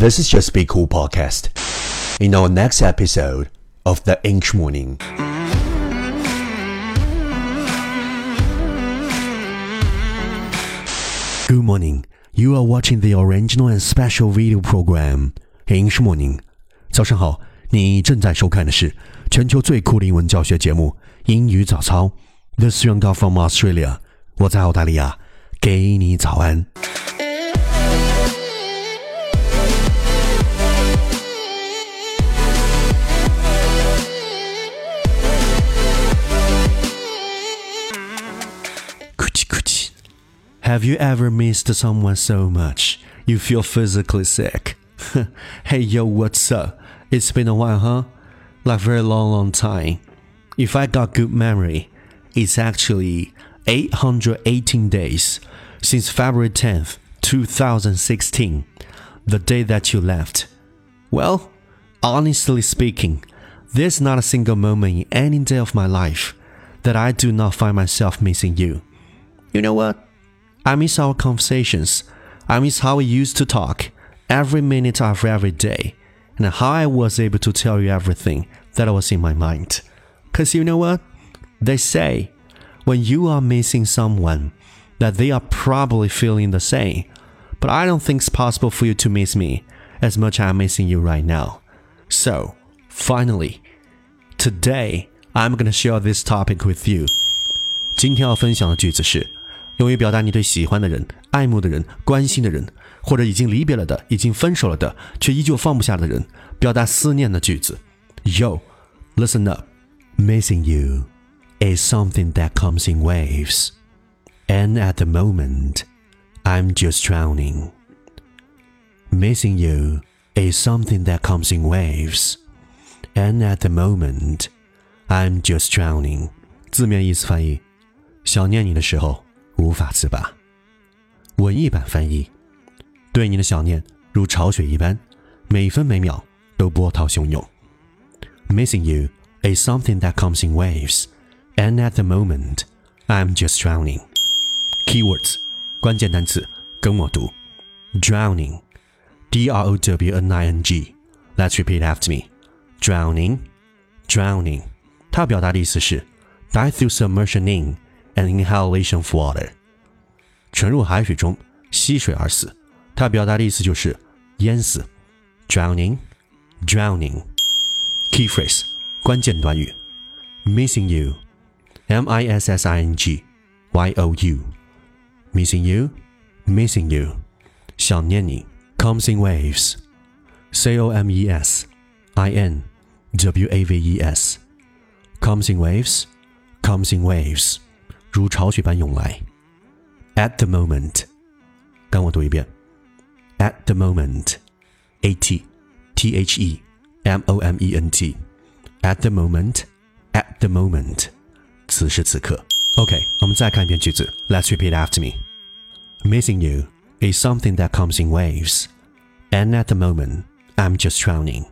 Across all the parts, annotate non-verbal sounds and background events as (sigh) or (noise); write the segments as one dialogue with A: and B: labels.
A: This is Just Be Cool podcast. In our next episode of The English Morning. Good morning. You are watching the original and special video program English Morning. 早上好，你正在收看的是全球最酷的英文教学节目《英语早操》。This young girl from Australia，我在澳大利亚，给你早安。Have you ever missed someone so much you feel physically sick? (laughs) hey yo, what's up? It's been a while, huh? Like very long, long time. If I got good memory, it's actually 818 days since February 10th, 2016, the day that you left. Well, honestly speaking, there's not a single moment in any day of my life that I do not find myself missing you. You know what? I miss our conversations. I miss how we used to talk every minute of every day and how I was able to tell you everything that was in my mind. Because you know what? They say when you are missing someone, that they are probably feeling the same. But I don't think it's possible for you to miss me as much as I'm missing you right now. So, finally, today I'm gonna share this topic with you. 今天要分享的句子是。 用于表达你对喜欢的人、爱慕的人、关心的人，或者已经离别了的、已经分手了的，却依旧放不下的人，表达思念的句子。Yo, listen up. Missing you is something that comes in waves, and at the moment, I'm just drowning. Missing you is something that comes in waves, and at the moment, I'm just drowning. 字面意思翻译：想念你的时候。 无法自拔。文艺版翻译：对你的想念如潮水一般，每分每秒都波涛汹涌。Missing you is something that comes in waves, and at the moment, I'm just drowning. Keywords 关键单词，跟我读：drowning, D-R-O-W-N-I-N-G. Let's repeat after me. Drowning, drowning. 它表达的意思是 die through submersion in an inhalation of water，沉入海水中吸水而死。它表达的意思就是淹死，drowning，drowning。Key phrase 关键短语，missing you，m i s s i n g y o u，missing you，missing you，想念你，comes in waves，c o m e s i n w a v e s，comes in waves，comes in waves。 如潮水般涌来。At the moment，跟我读一遍。At the moment，A T T H E M O M E N T。At the moment，at the moment，此时此刻。OK，我们再看一遍句子。Let's repeat after me. Missing you is something that comes in waves, and at the moment, I'm just drowning.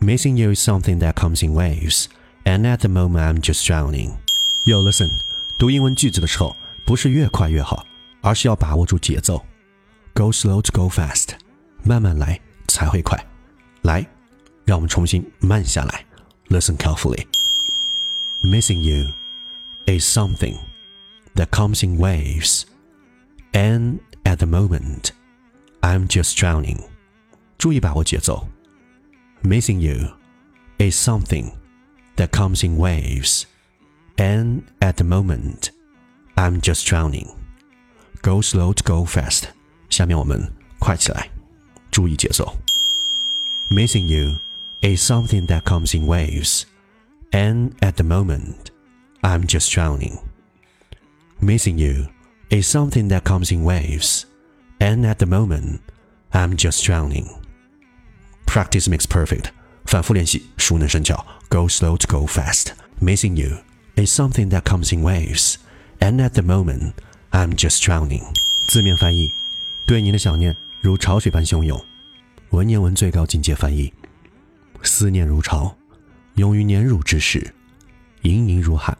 A: Missing you is something that comes in waves, and at the moment, I'm just drowning. Yo, listen. 读英文句子的时候，不是越快越好，而是要把握住节奏。Go slow to go fast，慢慢来才会快。来，让我们重新慢下来。Listen carefully. Missing you is something that comes in waves, and at the moment, I'm just drowning. 注意把握节奏。Missing you is something that comes in waves and at the moment, I'm just drowning. Go slow to go fast. 下面我们快起来，注意节奏。Missing you is something that comes in waves, and at the moment, I'm just drowning. Missing you is something that comes in waves, and at the moment, I'm just drowning. Practice makes perfect. 反复练习，熟能生巧。Go slow to go fast. Missing you is something that comes in waves, and at the moment, I'm just drowning. 字面翻译：对你的想念如潮水般汹涌。文言文最高境界翻译：思念如潮，涌于年乳之时，盈盈如海，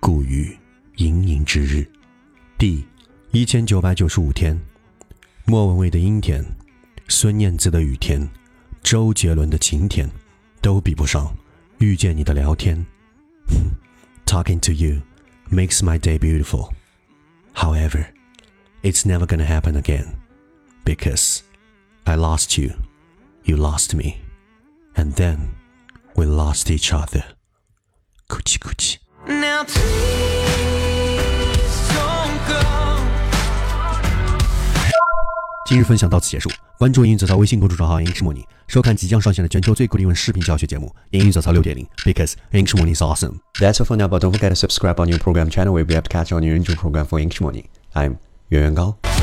A: 故于盈盈之日。第一千九百九十五天，莫文蔚的阴天，孙燕姿的雨天，周杰伦的晴天，都比不上遇见你的聊天。Talking to you makes my day beautiful. However, it's never gonna happen again because I lost you, you lost me, and then we lost each other. Coochie coochie.
B: Now please
A: 今日分享到此结束，关注“英语早操”微信公众账号“英式模拟”，收看即将上线的全球最酷的英文视频教学节目《英语早操六点零》，Because English Morning is awesome.
C: That's all for now, but don't forget to subscribe on your program channel. We'll be able to catch on your new program for English Morning. I'm Yuan Yuan Gao.